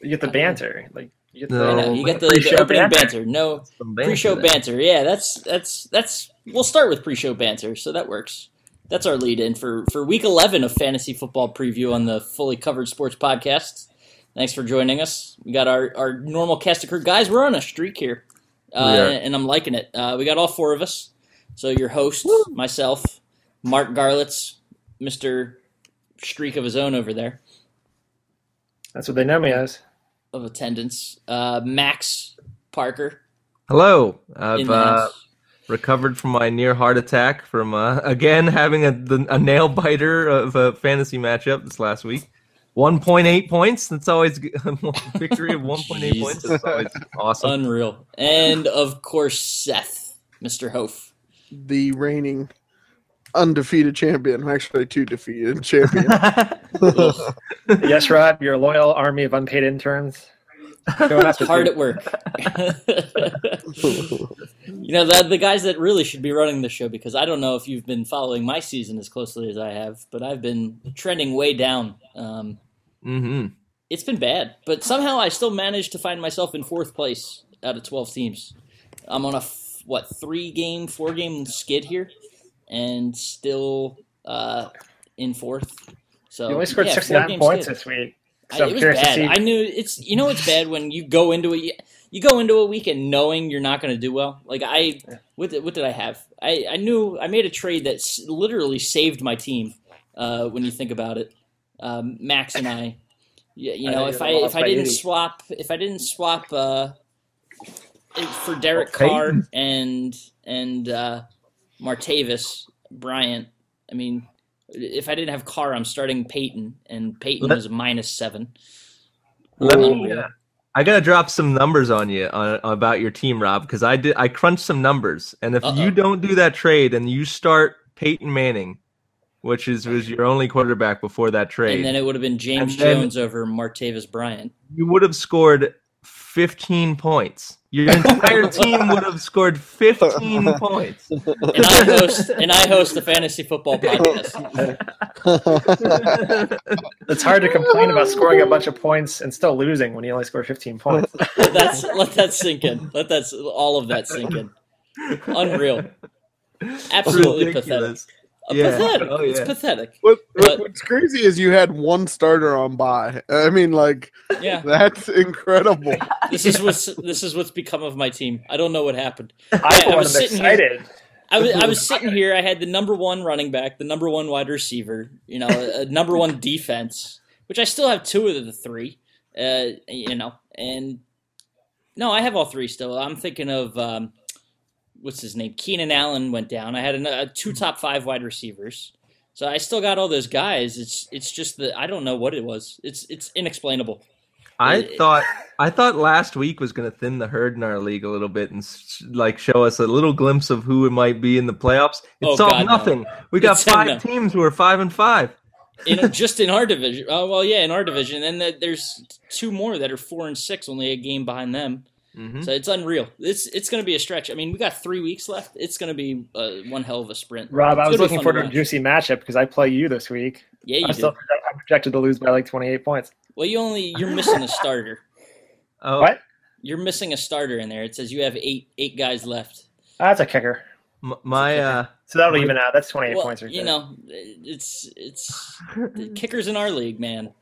You get the banter, like you get No. the, I you get the, pre-show the opening banter. banter. No banter pre-show there. banter. Yeah, that's that's that's. We'll start with pre-show banter, so that works. That's our lead-in for for week eleven of fantasy football preview on the fully covered sports podcast. Thanks for joining us. We got our our normal cast of crew guys. We're on a streak here, uh, We are. and I'm liking it. Uh, we got all four of us. So your host, myself, Mark Garlitz, Mister Streak of his own over there That's what they know me as. Of attendance, uh, Max Parker Hello. I've uh, recovered from my near heart attack from uh, again having a, the, a nail biter of a fantasy matchup this last week. 1.8 points. That's always g- victory of 1.8 points. That's always awesome. Unreal. And of course, Seth, Mr. Hof. the reigning undefeated champion. Actually, two defeated champion. Yes, Rob, your loyal army of unpaid interns. Showing hard at work. you know, the, the guys that really should be running the show, because I don't know if you've been following my season as closely as I have, but I've been trending way down. Um, hmm it's been bad, but somehow I still managed to find myself in fourth place out of 12 teams. I'm on a, f- what, three game, four game skid here, and still uh, in fourth. So You only scored yeah, 69 points skid. this week. I- So it I'm was bad. see. I knew it's you know it's bad when you go into a you go into a weekend knowing you're not going to do well. Like I what did- what did I have? I I knew I made a trade that s- literally saved my team. Uh, when you think about it, um, Max and I, yeah, you know, think if I if I didn't 80. swap if I didn't swap uh, for Derek Oh, Carr and and uh, Martavis Bryant, I mean. If I didn't have Carr, I'm starting Peyton, and Peyton Let- was minus seven. Let me. Uh, I gotta drop some numbers on you on, about your team, Rob, because I did. I crunched some numbers, and if Uh-oh. you don't do that trade and you start Peyton Manning, which is was your only quarterback before that trade, And then it would have been James Jones over Martavis Bryant. you would have scored 15 points. Your entire team would have scored 15 points. And I host and I host the fantasy football podcast. It's hard to complain about scoring a bunch of points and still losing when you only score 15 points. Let that let that sink in. Let that all of that sink in. Unreal. Absolutely Ridiculous. pathetic. Yeah. Pathetic. Oh, It's pathetic. what, But- what, what's crazy is you had one starter on bye. I mean, like Yeah. that's incredible. This is what's this is what's become of my team. I don't know what happened. I, I for one, am was sitting here- I was, I was sitting here. I had the number one running back, the number one wide receiver, you know, a, a number one defense, which I still have two of the three, uh, you know, and no, I have all three still. I'm thinking of um, what's his name? Keenan Allen went down. I had an, uh, two top five wide receivers, so I still got all those guys. It's it's just that I don't know what it was. It's it's inexplainable. I It- thought I thought last week was going to thin the herd in our league a little bit and s- like show us a little glimpse of who it might be in the playoffs. Oh, It's all God, no. nothing. We got It's five no. teams who are five and five. in just in our division. Oh well, yeah, in our division, and then there's two more that are four and six, only a game behind them. Mhm. So it's unreal. It's it's going to be a stretch. I mean, we got three weeks left. It's going to be uh, one hell of a sprint. Rob, I was looking fun forward to a juicy matchup because I play you this week. Yeah, you I'm do. still I'm projected to lose by like 28 points. Well, you only you're missing a starter. Oh, What? You're missing a starter in there. It says you have eight eight guys left. That's a kicker. m- my uh, So that'll My- even out. That's 28 Well, points. Right you there. know, it's it's the kickers in our league, man.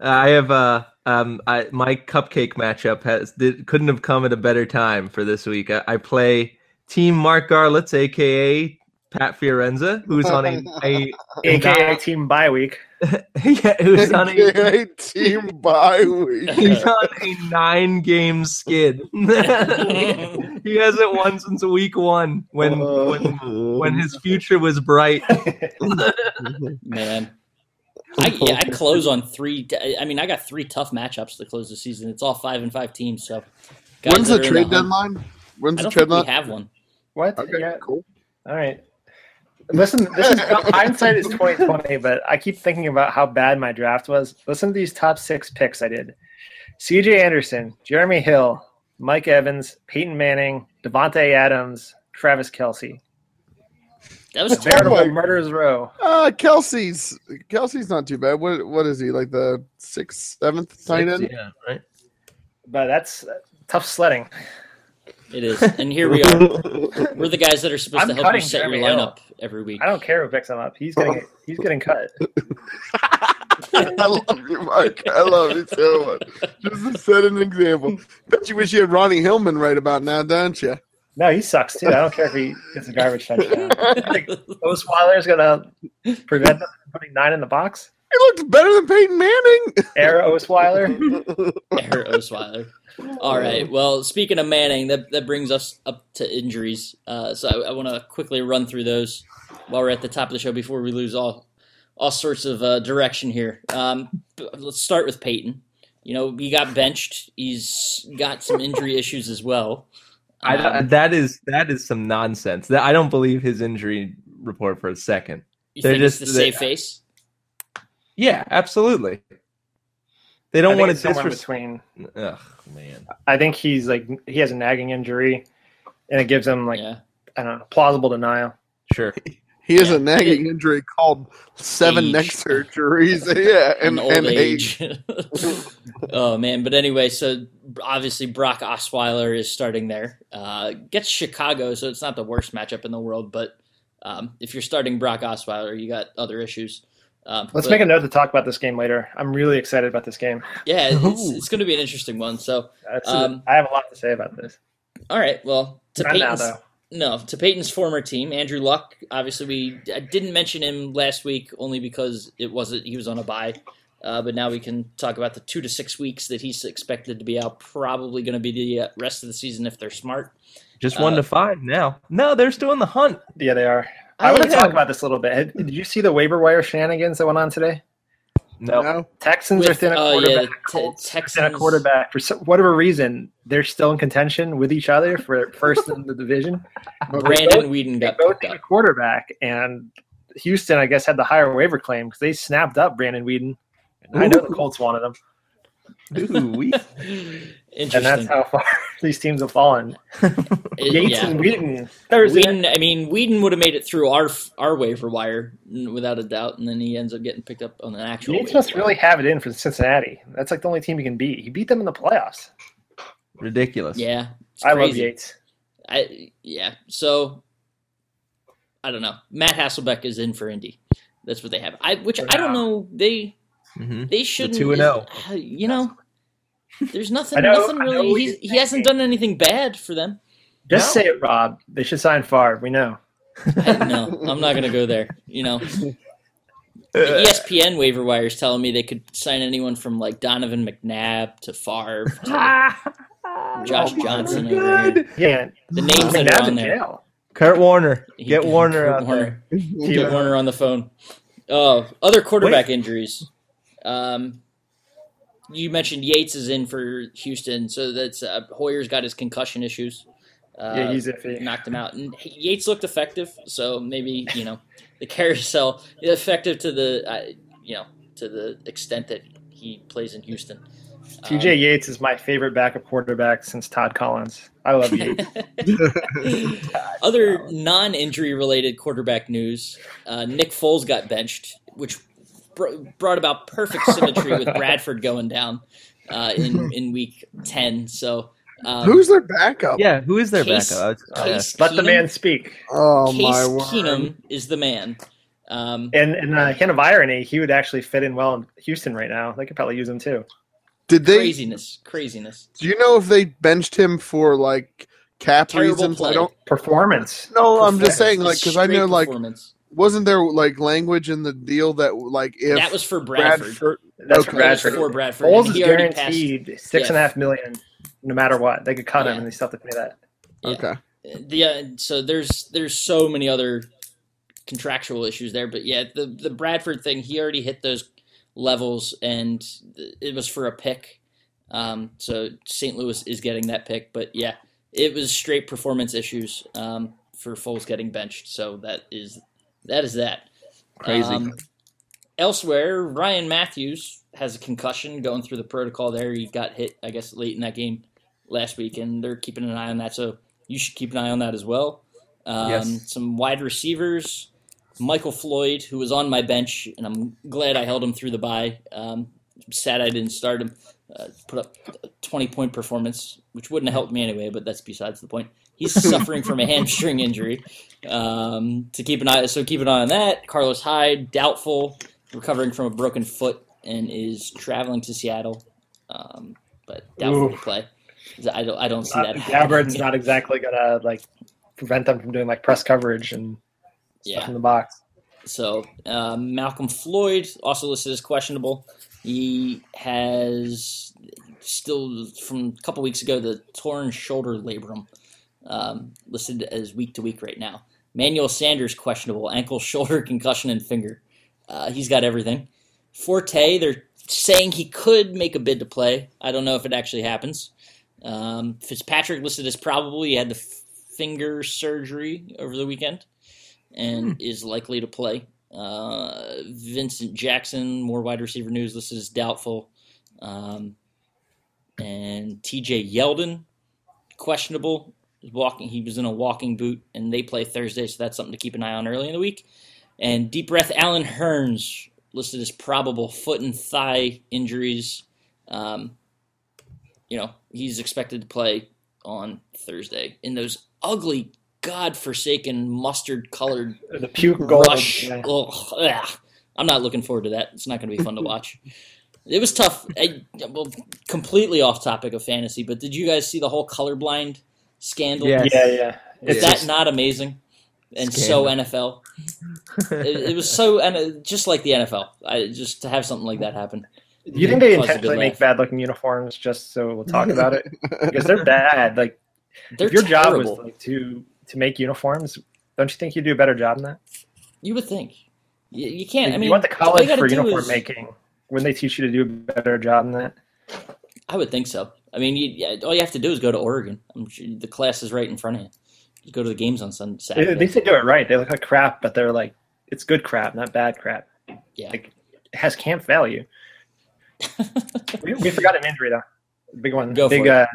I have uh um I my cupcake matchup has did, couldn't have come at a better time for this week. I, I play Team Mark Garlitz, aka Pat Fiorenza, who's on a, a AKA team bye week. yeah, who's on a team bye week. He's on a nine game skid. he hasn't won since week one when when when his future was bright. Man. I, yeah, I close on three. I mean, I got three tough matchups to close the season. It's all five and five teams. So, guys When's the are in trade hunt- deadline? When's I the don't trade think we deadline? have one. What? Okay, Yeah. cool. All right. Listen, this is hindsight is 2020, but I keep thinking about how bad my draft was. Listen to these top six picks I did: C.J. Anderson, Jeremy Hill, Mike Evans, Peyton Manning, Davante Adams, Travis Kelce. That was Veritable terrible. murder's row. Uh, Kelce's Kelce's not too bad. What what is he like the sixth, seventh tight end? Yeah, right. But that's uh, tough sledding. It is, and here we are. We're the guys that are supposed I'm to help you cutting set your Jeremy Hill. lineup every week. I don't care who picks him up. He's getting he's getting cut. I love you, Mike. I love you so much. Just to set an example. Bet you wish you had Ronnie Hillman right about now, don't you? No, he sucks too. I don't care if he gets a garbage touchdown. I think Osweiler's gonna prevent them from putting nine in the box. He looks better than Peyton Manning. Air Osweiler. Eric Osweiler. All right. Well, speaking of Manning, that, that brings us up to injuries. Uh, so I, I want to quickly run through those while we're at the top of the show before we lose all all sorts of uh, direction here. Um, let's start with Peyton. You know, he got benched. He's got some injury issues as well. I, Um, that is that is some nonsense. That I don't believe his injury report for a second. you they're think it's just- the they- save face? Yeah, absolutely. They don't think want it's to somewhere disrespect. between. Ugh, man. I think he's like he has a nagging injury, and it gives him like yeah. I don't know plausible denial. Sure. He has Yeah. a nagging injury called seven Age. neck surgeries. Yeah, and, and old and age. age. oh man, but anyway, so obviously Brock Osweiler is starting there. Uh, gets Chicago, so it's not the worst matchup in the world. But um, if you're starting Brock Osweiler, you got other issues. Um, Let's but, make a note to talk about this game later. I'm really excited about this game. yeah, it's, it's going to be an interesting one. So Um, I have a lot to say about this. all right, well to Not now Peyton's though. No to Peyton's former team, Andrew Luck. Obviously, we I didn't mention him last week only because it wasn't he was on a bye. Uh, but now we can talk about the two to six weeks that he's expected to be out. Probably going to be the uh, rest of the season if they're smart. Just one Uh, to five now. No, they're still in the hunt. Yeah, they are. I, I want to talk about this a little bit. Did you see the waiver wire shenanigans that went on today? No. No. Texans are With, thin a uh, yeah, quarterback. the Colts Te- are thin a quarterback. For so- whatever reason, they're still in contention with each other for first in the division. Brandon Weeden got both picked a quarterback, and Houston, I guess, had the higher waiver claim because they snapped up Brandon Weeden. And I know the Colts wanted him, Ooh, and that's how far these teams have fallen. Yates yeah. and Weeden Thursday. Weeden, I mean, Weeden would have made it through our our waiver wire without a doubt, and then he ends up getting picked up on an actual. Yates waiver must wire. really have it in for Cincinnati. That's like the only team he can beat. He beat them in the playoffs. ridiculous. Yeah, I love crazy. Yates. I yeah. So I don't know. Matt Hasselbeck is in for Indy. That's what they have. I which I don't know. They hmm they shouldn't. two and oh. uh, You know, there's nothing. Know- nothing really. He's, he hasn't done anything bad for them. Just No. say it, Rob. They should sign Favre. We know. I, no, I'm not going to go there. You know, the ESPN waiver wire is telling me they could sign anyone from like Donovan McNabb to Favre to Josh Johnson over here. Yeah, The names that are on there. jail. Kurt Warner. He- Get Warner Kurt out Warner. there. Get Warner on the phone. Oh, other quarterback injuries. Um, you mentioned Yates is in for Houston, so that's uh, Hoyer's got his concussion issues. Uh, yeah, he's iffy. knocked him out, and Yates looked effective. So maybe you know the carousel effective to the uh, you know to the extent that he plays in Houston. TJ Um, Yates is my favorite backup quarterback since Todd Collins. I love you. Other non-injury related quarterback news: uh, Nick Foles got benched, which brought about perfect symmetry with Bradford going down uh, in in week ten. So um, Who's their backup? Yeah, who is their Case- backup? I was gonna Case. Let the man speak. Oh Case my word! Keenum is the man. Um, And and uh, kind of irony, he would actually fit in well in Houston right now. They could probably use him too. Did they? craziness, craziness. Do you know if they benched him for like cap Terrible reasons? play. I don't. Performance. No, I'm just saying, like, because I know, like, performance. Wasn't there like language in the deal that like if that was for Bradford. Bradford, That's Okay. for That was Bradford. for Bradford. Foles and is he already passed- guaranteed six and a half million, no matter what. They could cut him, and they still have to pay that. Yeah. okay, the uh, so there's there's so many other contractual issues there, but yeah, the the Bradford thing, he already hit those levels, and it was for a pick. Um, so St. Louis is getting that pick, but yeah, it was straight performance issues um, for Foles getting benched. So that is that is that. Crazy. Um, elsewhere, Ryan Mathews has a concussion going through the protocol there. He got hit, I guess, late in that game last week, and they're keeping an eye on that. So you should keep an eye on that as well. Um, Yes. Some wide receivers. Michael Floyd, who was on my bench, and I'm glad I held him through the bye. Um, sad I didn't start him. Uh, put up a 20 point performance, which wouldn't have helped me anyway, but that's besides the point. He's suffering from a hamstring injury. Um, to keep an eye, so keep an eye on that. Carlos Hyde, doubtful, recovering from a broken foot, and is traveling to Seattle, um, but doubtful Ooh. to play. I don't, I don't see Uh, that. happening. Gabbert's not exactly gonna like prevent them from doing like press coverage and stuff Yeah. in the box. So um, Malcom Floyd also listed as questionable. He has still from a couple weeks ago the torn shoulder labrum um, listed as week to week right now. Manuel Sanders questionable ankle, shoulder, concussion, and finger. Uh, he's got everything. Forte, they're saying he could make a bid to play. I don't know if it actually happens. Um, Fitzpatrick listed as probable. He had the f- finger surgery over the weekend and is likely to play. Uh, Vincent Jackson, more wide receiver news. This is doubtful. Um, and TJ Yeldon, questionable. Walking, he was in a walking boot, and they play Thursday, so that's something to keep an eye on early in the week. And deep breath, Allen Hurns listed as probable foot and thigh injuries. Um, you know, he's expected to play on Thursday in those ugly, god-forsaken mustard-colored The puke rush. yeah. Ugh. I'm not looking forward to that. It's not going to be fun to watch. It was tough. I, well, completely off topic of fantasy, but did you guys see the whole colorblind scandal? Yeah. Yeah, yeah. Is It's that just- not amazing? And Scandal. so NFL. It, it was so and just like the NFL. I just to have something like that happen. You think they Caused a good intentionally make bad looking uniforms just so we'll talk about it? Because they're bad. Like They're if your job terrible. was like to to make uniforms, don't you think you do a better job than that? you would think. You, you can't. Like, I mean, you went to college for do uniform is- making. Wouldn't they teach you to do a better job than that? I would think so. I mean, you, all you have to do is go to Oregon. I'm sure the class is right in front of you. Just go to the games on Sunday. At Saturday. least they do it right. They look like crap, but they're like it's good crap, not bad crap. Yeah. Like it has camp value. we, we forgot an injury though. Big one. Go Big for it. uh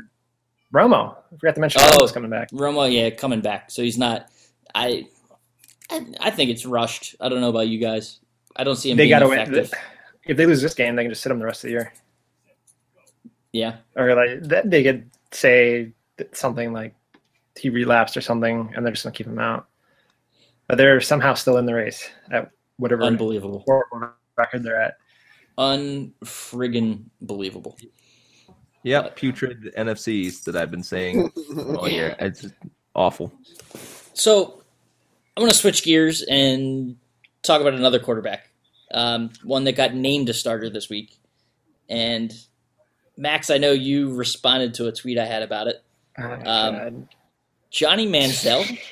Romo. I forgot to mention Oh. Romo's coming back. Romo, yeah, coming back. So he's not. I, I, I think it's rushed. I don't know about you guys. I don't see him They gotta win. effective. If they lose this game, they can just sit him the rest of the year. Yeah, Or like that they could say something like he relapsed or something and they're just gonna keep him out. But they're somehow still in the race at whatever unbelievable, record they're at. unfriggin' believable. Yep, putrid NFCs that I've been saying all year. It's just awful. So I'm going to switch gears and talk about another quarterback, um, one that got named a starter this week. And Max, I know you responded to a tweet I had about it. Oh, Um, Johnny Manziel.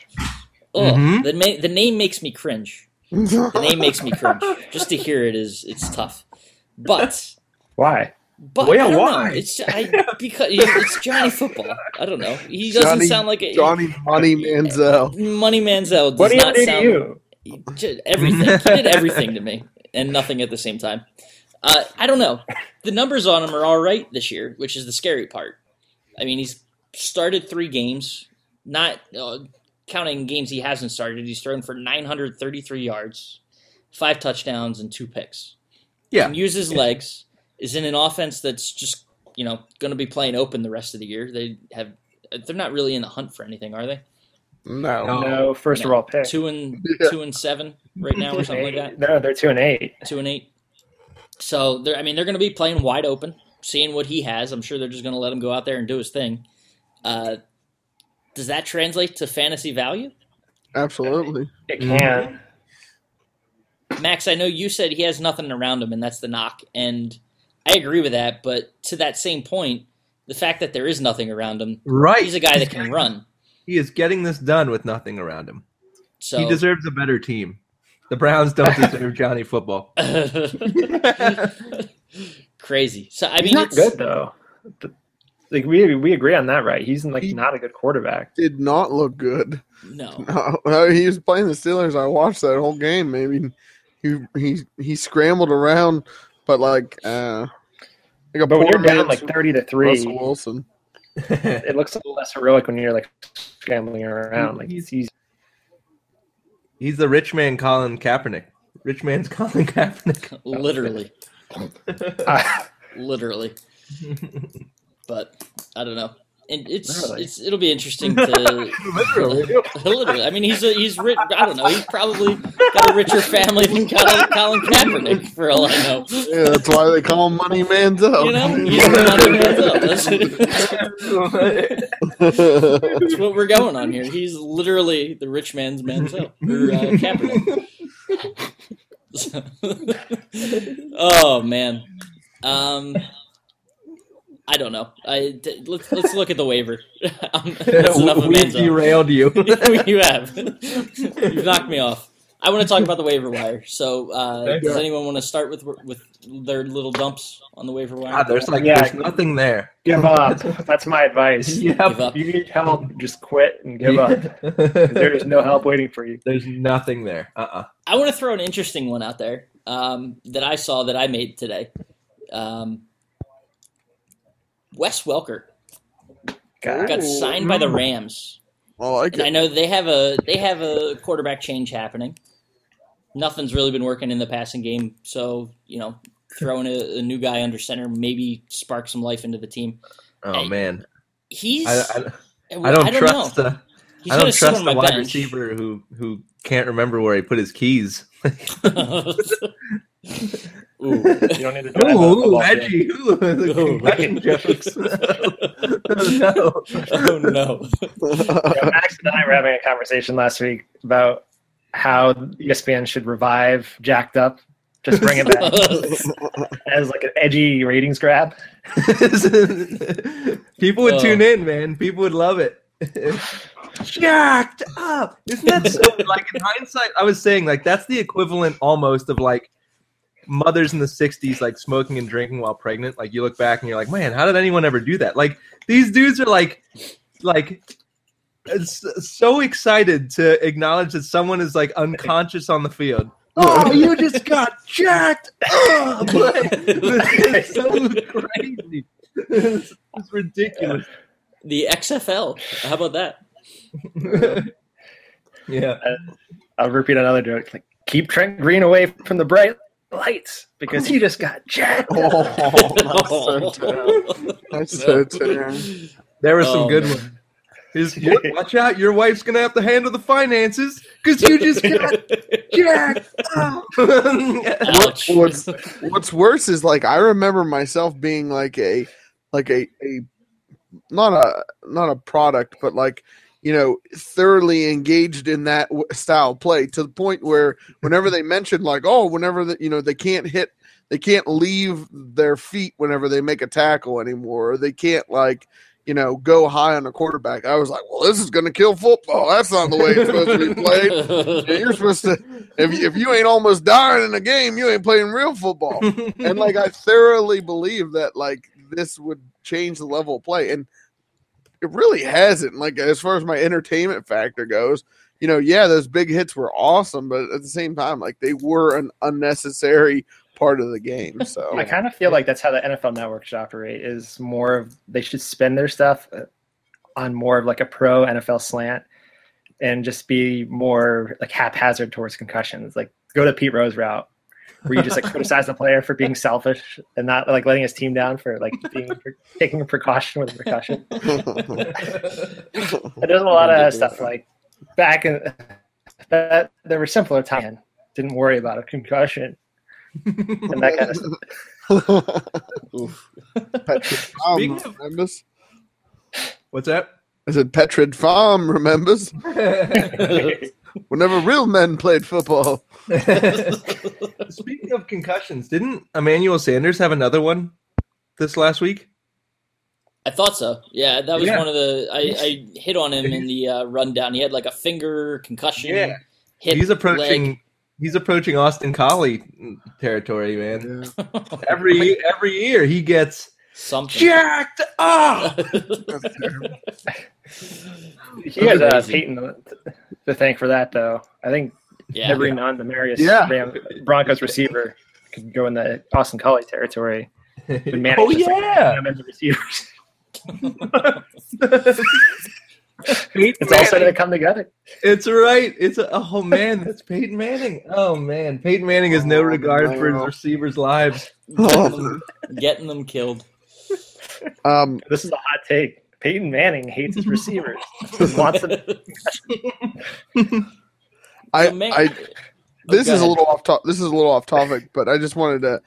Oh, Mhm. the, ma- the name makes me cringe. The name makes me cringe. Just to hear it is it's tough. But Why? but Well, yeah, I don't why? know. It's I, because it's Johnny Football. I don't know. He doesn't Johnny- sound like a Johnny Money Manziel. Money Manziel. Does What do you not do to sound you? he did everything. he did everything to me and nothing at the same time. Uh, I don't know. The numbers on him are all right this year, which is the scary part. I mean, he's started three games, not uh, counting games he hasn't started. He's thrown for 933 yards, five touchdowns, and two picks. Yeah. Can use his legs. Is in an offense that's just you know going to be playing open the rest of the year. They have. They're not really in the hunt for anything, are they? No. No. No, first overall pick. Two and two and seven right now, or something like that. No, they're two and eight. two and eight. So they're, I mean, they're going to be playing wide open, seeing what he has. I'm sure they're just going to let him go out there and do his thing. Uh, does that translate to fantasy value, Absolutely. It Mm-hmm. can. Max? I know you said he has nothing around him, and that's the knock, and I agree with that. But to that same point, the fact that there is nothing around him, Right. he's a guy that can run. He is getting this done with nothing around him. So He deserves a better team. The Browns don't deserve Johnny football. crazy. So I He's mean, not it's, good though. The- Like we we agree on that, right? He's like He- not a good quarterback. Did not look good. No, No, he was playing the Steelers. I watched that whole game. Maybe he he he scrambled around, but like uh, like a But when you're down like thirty to three, Russell Wilson. it looks a little less heroic when you're like scrambling around. Like He's- it's easy. He's the rich man Colin Kaepernick. Rich man's Colin Kaepernick. Literally, literally. But I don't know. And it's Literally. it's it'll be interesting to literally. literally. I mean, he's a, he's rich. I don't know. He's probably got a richer family than Colin, Colin Kaepernick, for all I know. Yeah, that's why they call him Money Manziel. You know, he's the money man's up. That's, that's what we're going on here. He's literally the rich man's Manziel or uh, Kaepernick. oh man, um, I don't know. I d- let's let's look at the waiver. um, that's enough of we Manziel. derailed you. you have. You've knocked me off. I want to talk about the waiver wire. So, uh, Okay. does anyone want to start with with their little dumps on the waiver wire? God, there's like Yeah. there's nothing there. give up. That's my advice. Give up. If you need help, just quit and give up. There is no help waiting for you. There's nothing there. Uh-uh. I want to throw an interesting one out there um, that I saw that I made today. Um, Wes Welker God. got signed by the Rams, I like and I know they have a they have a quarterback change happening. Nothing's really been working in the passing game, so you know, throwing a, a new guy under center maybe spark some life into the team. Oh Hey, man, He's I, I, I don't trust know. the He's I don't trust the my wide bench. receiver who who can't remember where he put his keys. Ooh. You don't need to drive a Ooh, edgy. Ooh, the Ooh. concussion jokes. no. oh no! Yeah, Max and I were having a conversation last week about how ESPN should revive Jacked Up. Just bring it back as like an edgy ratings grab. People would Oh. tune in, man. People would love it. Jacked up. Isn't that so? like in hindsight, I was saying like that's the equivalent almost of like mothers in the '60s like smoking and drinking while pregnant. Like you look back and you're like, man, how did anyone ever do that? Like these dudes are like, like so excited to acknowledge that someone is like unconscious on the field. Oh, you just got jacked up! Like, it's so crazy. It's, it's ridiculous. the XFL. How about that? yeah. Uh, I'll repeat another joke. Like, keep Trent Green away from the bright lights because he just got jacked. Oh, that's so terrible. That's so terrible. There were some Oh, good man. ones. He's, watch out, your wife's gonna have to handle the finances because you just got jacked up. What's What's worse is like I remember myself being like a like a a not a not a product, but like you know thoroughly engaged in that w- style play to the point where whenever they mentioned like oh whenever the, you know they can't hit they can't leave their feet whenever they make a tackle anymore they can't like you know go high on a quarterback i was like well this is going to kill football that's not the way it's supposed to be played you're supposed to if you, if you ain't almost dying in a game you ain't playing real football and like I thoroughly believe that like this would change the level of play, and it really hasn't. Like as far as my entertainment factor goes, you know, yeah, those big hits were awesome, but at the same time, like they were an unnecessary part of the game. So I kind of feel like that's how the NFL Network should operate. Is more of they should spend their stuff uh, on more of like a pro NFL slant, and just be more like haphazard towards concussions. Like go to Pete Rose route, where you just like criticize the player for being selfish and not like letting his team down for like being taking a precaution with a precaution. And there's a lot of stuff like back in that there were simpler times. Didn't worry about a concussion and that kind of stuff. Oof. Petrid Farm Speaking of- remembers. What's that? I said Petrid Farm remembers whenever real men played football. Speaking of concussions, didn't Emmanuel Sanders have another one this last week? I thought so. Yeah, that was Yeah. one of the. I, I hit on him in the uh, rundown. He had like a finger concussion. Yeah. hip, he's approaching. leg. He's approaching Austin Collie territory, man. Yeah. Every every year he gets something. jacked up. That's terrible. He has uh, Peyton to, to thank for that, though. I think yeah, every non-Demaryius Yeah. Broncos receiver could go in the Austin Collie territory. Oh just, like, yeah. receivers. Peyton It's all starting to come together. It's right. It's a, oh man, that's Peyton Manning. Oh man, Peyton Manning has no Oh, regard for his receivers' lives. getting, them, getting them killed. Um, This is a hot take. Peyton Manning hates his receivers. Wants them. I, The I Oh, this go is a little off top. This is a little off topic, but I just wanted to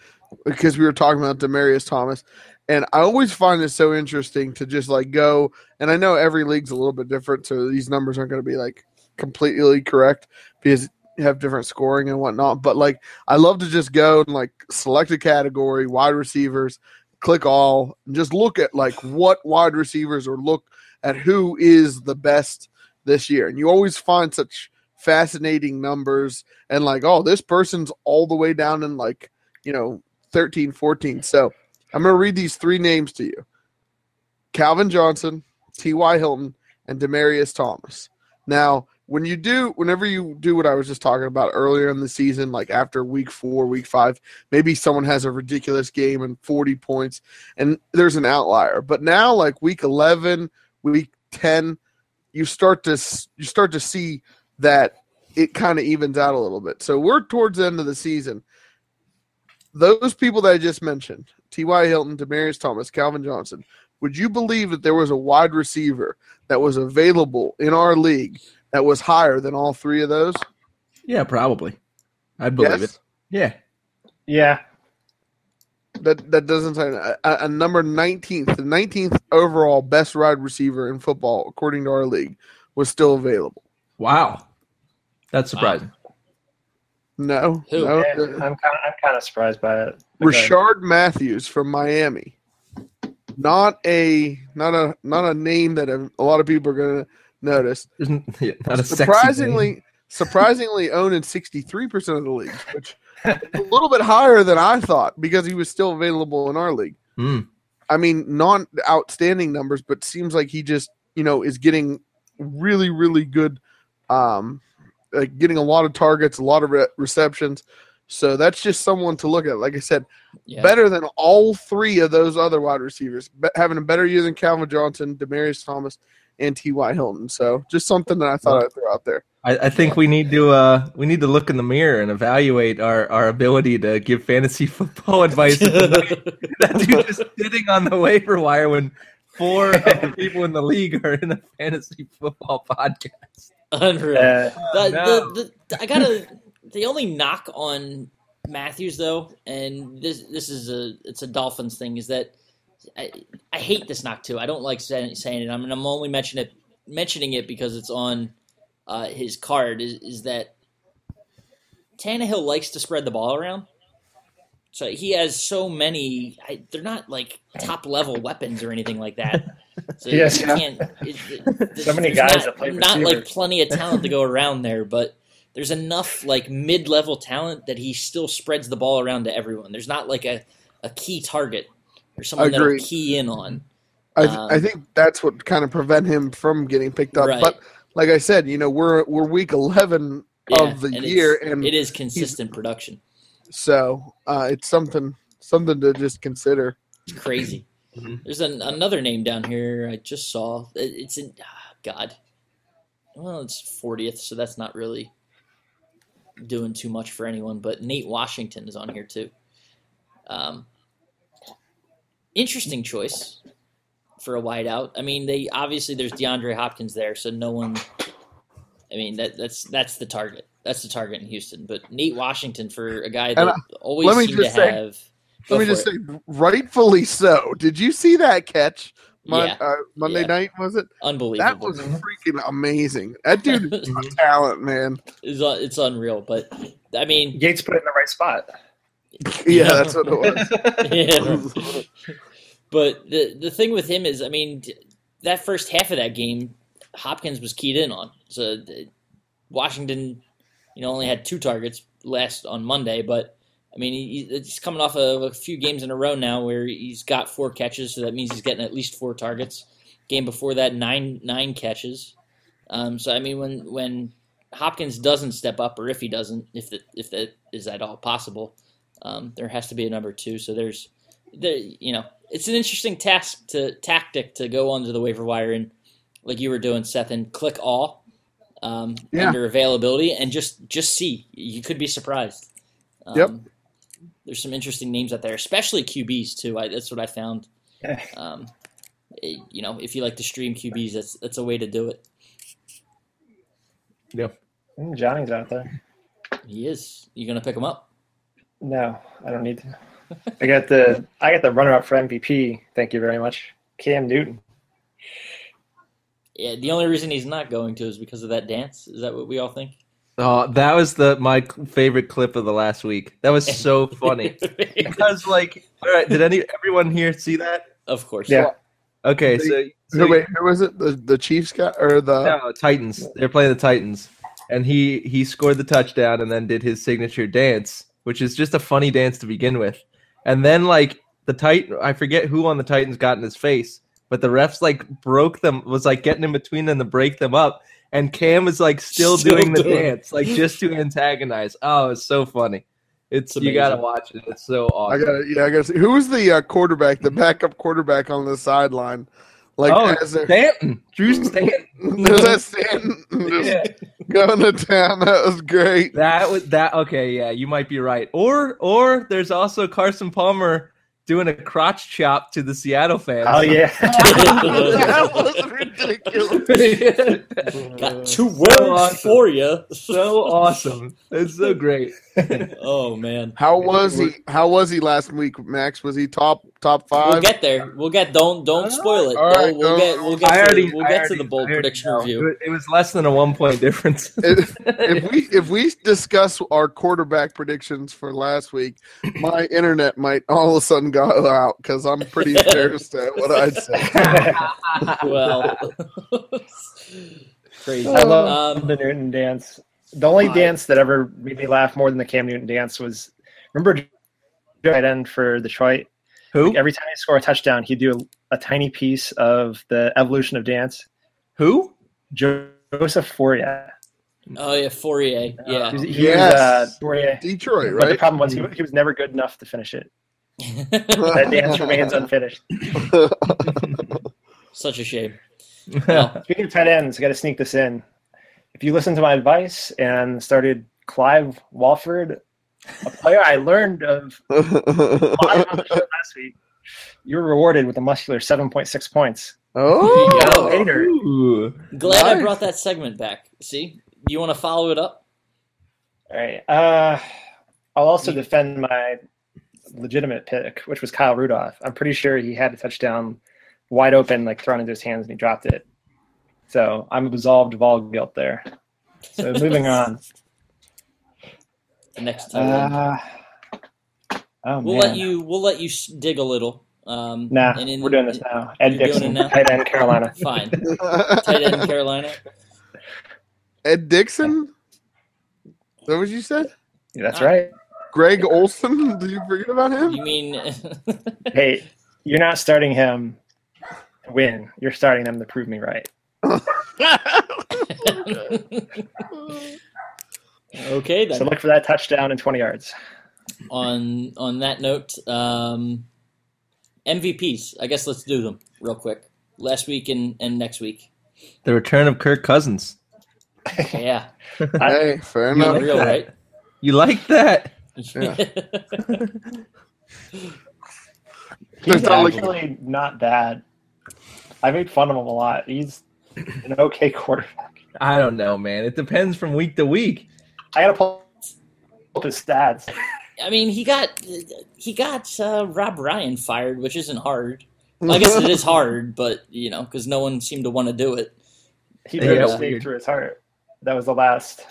because we were talking about Demaryius Thomas, and I always find it so interesting to just like go. And I know every league's a little bit different, so these numbers aren't going to be like completely correct because you have different scoring and whatnot. But like, I love to just go and like select a category, wide receivers, click all, and just look at like what wide receivers or look at who is the best this year. And you always find such fascinating numbers and like, oh, this person's all the way down in like, you know, 13, 14. So I'm going to read these three names to you Calvin Johnson, T.Y. Hilton, and Demaryius Thomas. Now, when you do, whenever you do what I was just talking about earlier in the season, like after week four, week five, maybe someone has a ridiculous game and 40 points, and there's an outlier. But now, like week 11, week 10, you start to you start to see that it kind of evens out a little bit. So we're towards the end of the season. Those people that I just mentioned, T.Y. Hilton, Demaryius Thomas, Calvin Johnson, would you believe that there was a wide receiver that was available in our league that was higher than all three of those? Yeah, probably. I believe Yes? it. Yeah. Yeah. That that doesn't sound a, a number 19th, the 19th overall best wide receiver in football according to our league was still available. Wow. That's surprising. No, Who? no. Yeah, uh, I'm kind of, I'm kind of surprised by it. But go. Rishard Matthews from Miami. Not a not a not a name that a, a lot of people are going to notice. There's n- yeah, not a sexy surprisingly surprisingly owned in 63% of the leagues, which a little bit higher than I thought because he was still available in our league. Mm. I mean, non outstanding numbers, but seems like he just, you know, is getting really, really good, um, like getting a lot of targets, a lot of re- receptions. So that's just someone to look at. Like I said, Yeah. better than all three of those other wide receivers, be- having a better year than Calvin Johnson, Demaryius Thomas, and T.Y. Hilton. So just something that I thought I'd throw out there. I, I think we need to uh we need to look in the mirror and evaluate our, our ability to give fantasy football advice. that dude is sitting on the waiver wire when four of the people in the league are in a fantasy football podcast. Unreal. Uh, The, no. the, the, I gotta. The only knock on Matthews, though, and this this is a it's a Dolphins thing, is that I, I hate this knock too. I don't like saying, saying it. I mean, I'm only mentioning it mentioning it because it's on uh, his card. Is, is that Tannehill likes to spread the ball around. So he has so many. I, they're not like top level weapons or anything like that. So Yes, you yeah. can't. It, it, So many guys not, that play not like plenty of talent to go around there, but there's enough like mid level talent that he still spreads the ball around to everyone. There's not like a, a key target or someone that'll Agreed. key in on. I, th- Um, I think that's what kind of prevent him from getting picked up. Right. But like I said, you know, we're we're week 11 Yeah, of the and year, and it is consistent production. So uh, it's something something to just consider. It's crazy. Mhm. There's an, another name down here I just saw. It- It's in ah, God. Well, it's 40th, so that's not really doing too much for anyone. But Nate Washington is on here too. Um, interesting choice for a wideout. I mean, they obviously there's DeAndre Hopkins there, so no one. I mean that that's that's the target. That's the target in Houston. But Nate Washington for a guy that And, uh, always let me seemed to say- have. Let me just it. say, rightfully so. Did you see that catch? Mon- Yeah. uh, Monday Yeah. night was it? Unbelievable. That was freaking amazing. That dude is a talent, man. it's, un- it's unreal. But I mean, Yates put it in the right spot. Yeah, that's what it was. yeah. but the the thing with him is, I mean, that first half of that game, Hopkins was keyed in on. So the, Washington, you know, only had two targets last on Monday, but I mean, he, he's coming off of a few games in a row now where he's got four catches, so that means he's getting at least four targets. Game before that, nine nine catches. Um, so I mean, when when Hopkins doesn't step up, or if he doesn't, if that if that is at all possible, um, there has to be a number two. So there's, there, you know, it's an interesting task to tactic to go onto the waiver wire and like you were doing, Seth, and click all um, Yeah. under availability, and just just see. You could be surprised. Um, Yep. There's some interesting names out there, especially QBs too. I, that's what I found. Um, eh, you know, if you like to stream QBs, that's that's a way to do it. Yep. Mm, Johnny's out there. He is. You gonna pick him up? No, I don't need to. I got the I got the runner up for MVP. Thank you very much, Cam Newton. Yeah. The only reason he's not going to is because of that dance. Is that what we all think? Oh, that was the my favorite clip of the last week. That was so funny because, like, all right, did any everyone here see that? of course. Yeah. Okay, so, so No, wait, who was it? The the Chiefs guy or the? no, Titans. They're playing the Titans, and he he scored the touchdown and then did his signature dance, which is just a funny dance to begin with. And then like the Titan, I forget who on the Titans got in his face, but the refs like broke them, was like getting in between them to break them up, and Cam is like still, Still doing the doing it. dance, like just to antagonize. Oh, it's so funny. It's, It's you gotta watch it. It's so awesome. I got to Yeah, I got to see. Who was the uh, quarterback? The backup quarterback on the sideline. Like oh, as they're- Stanton, Drew Stanton. was that Stanton just Yeah. going to town? That was great. That was that. Okay, yeah, you might be right. Or or there's also Carson Palmer doing a crotch chop to the Seattle fans. Oh yeah, that was ridiculous. Got two So words awesome. for you. so awesome. It's so great. oh man. How was he? How was he last week, Max? Was he top top five? We'll get there. We'll get. Don't don't spoil it. All right, we'll go. get. We'll get. I to, already. we'll I get already- to the bold prediction know. review. It, it was less than a one point difference. if, if we if we discuss our quarterback predictions for last week, my internet might all of a sudden go out because I'm pretty embarrassed at what I'd say. well, crazy. I love Um, the Newton dance. The only Why? dance that ever made me laugh more than the Cam Newton dance was remember tight end for Detroit. Who? Every time he score a touchdown, he'd do a, a tiny piece of the evolution of dance. Who? Joseph Fauria. oh yeah, Fauria. Yeah. He was, he Yes. was uh, Fauria. Detroit, But the problem was he, he was never good enough to finish it. That dance remains unfinished. Such a shame. Well, Speaking of tight ends, I got to sneak this in. If you listened to my advice and started Clive Walford, a player I learned of on the show last week, you were rewarded with a muscular 7.6 points. oh, Yeah. Later. Ooh. glad I brought that segment back. See, you want to follow it up? All right. Uh, I'll also defend my legitimate pick, which was Kyle Rudolph. I'm pretty sure he had a touchdown wide open, like thrown into his hands, and he dropped it. So I'm absolved of all guilt there. So moving on. The next time. Uh, oh, we'll man. let you. We'll let you s- dig a little. Um, Nah, and in- we're doing this now. Ed Dickson, now? tight end, Carolina. Fine. Tight end Carolina. Ed Dickson. Is that what you said? Yeah, that's right. Greg Olsen? Did you forget about him? You mean? Hey, you're not starting him to win. You're starting them to prove me right. Okay then. So look for that touchdown in 20 yards. on on that note, um, MVPs. I guess let's do them real quick. Last week and, and next week. The return of Kirk Cousins. Yeah, hey, fair You enough. like real that? right. You like that? Yeah. He's There's actually not bad. I made fun of him a lot. He's an okay quarterback. I don't know, man. It depends from week to week. I gotta pull up his stats. I mean, he got he got uh, Rob Ryan fired, which isn't hard. Well, I guess it is hard, but you know, because no one seemed to want to do it. He Yeah, wrote a stake through his heart. That was the last,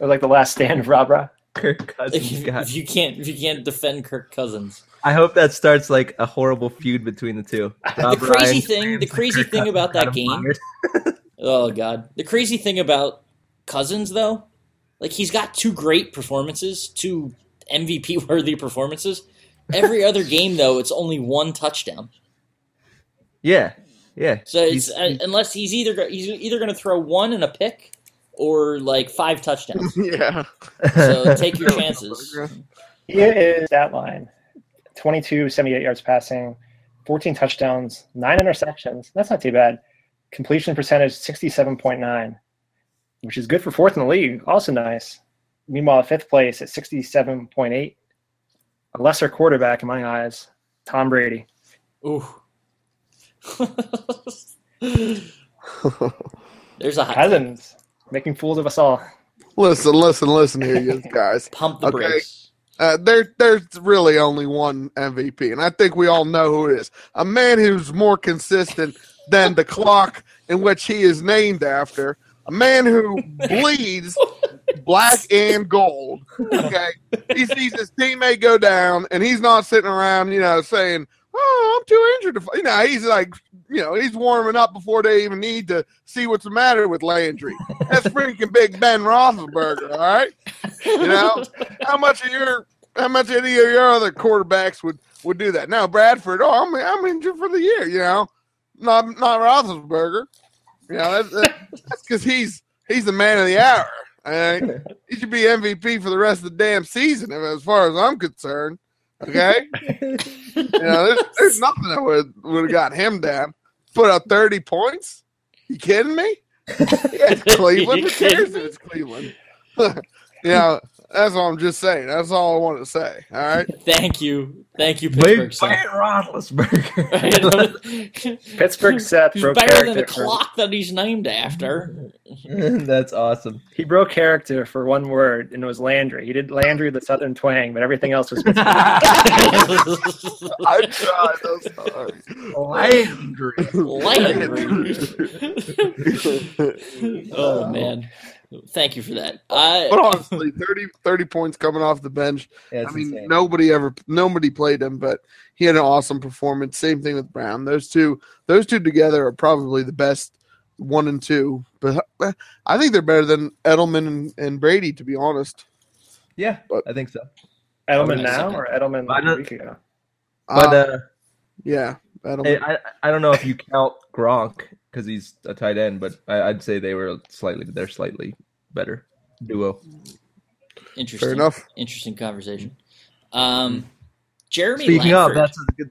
or like the last stand of Rob Ra. Kirk Cousins. If, God. if you can't if you can't defend Kirk Cousins, I hope that starts like a horrible feud between the two. Rob the crazy Ryan thing, the crazy thing Cousins about that game. Oh god. The crazy thing about Cousins though, like he's got two great performances, two MVP worthy performances. Every other game though, it's only one touchdown. Yeah, yeah. So it's He's- uh, unless he's either he's either going to throw one and a pick or like five touchdowns. yeah. So take your chances. He that line 22, 78 yards passing, 14 touchdowns, nine interceptions. That's not too bad. completion percentage 67.9, which is good for fourth in the league. Also nice. Meanwhile, fifth place at 67.8, a lesser quarterback in my eyes, Tom Brady. Ooh. There's a hot Cousins making fools of us all. listen, listen, listen here, you guys. pump the Okay. brakes. Uh, there, there's really only one MVP, and I think we all know who it is. A man who's more consistent than the clock in which he is named after. A man who bleeds black and gold. Okay, he sees his teammate go down, and he's not sitting around, you know, saying, "Oh, I'm too injured to." You know, he's like, you know, he's warming up before they even need to see what's the matter with Landry. That's freaking Big Ben Roethlisberger. All right, you know how much of your how much any of your other quarterbacks would would do that? Now Bradford, oh, I'm I'm injured for the year. You know, not not Roethlisberger. You know, that's because he's he's the man of the hour. All right, he should be MVP for the rest of the damn season, as far as I'm concerned. Okay, you know, there's, there's nothing that would would have got him down. Put up thirty points. You kidding me? Yeah, it's Cleveland. Who cares if it's Cleveland? you know, that's all I'm just saying. That's all I want to say. All right. Thank you. Thank you, Pittsburgh. Big son. Ben Roethlisberger. Pittsburgh Seth He's broke better than the character. For, clock that he's named after. That's awesome. he broke character for one word, and it was Landry. He did Landry the Southern twang, but everything else was. I tried. I'm sorry. Landry. Landry. oh man. Thank you for that. I, But honestly, 30, 30 points coming off the bench. That's I mean, insane. nobody ever, nobody played him, but he had an awesome performance. Same thing with Brown. Those two, those two together are probably the best one and two. But I think they're better than Edelman and, and Brady, to be honest. Yeah, But- I think so. Edelman now or Edelman like a week ago? But Uh, uh, yeah, Edelman. I, I I don't know if you count Gronk because he's a tight end, but I, I'd say they were slightly they're slightly better duo. interesting. Fair enough. Interesting conversation. Um, Jeremy. Speaking Langford. of, that's a good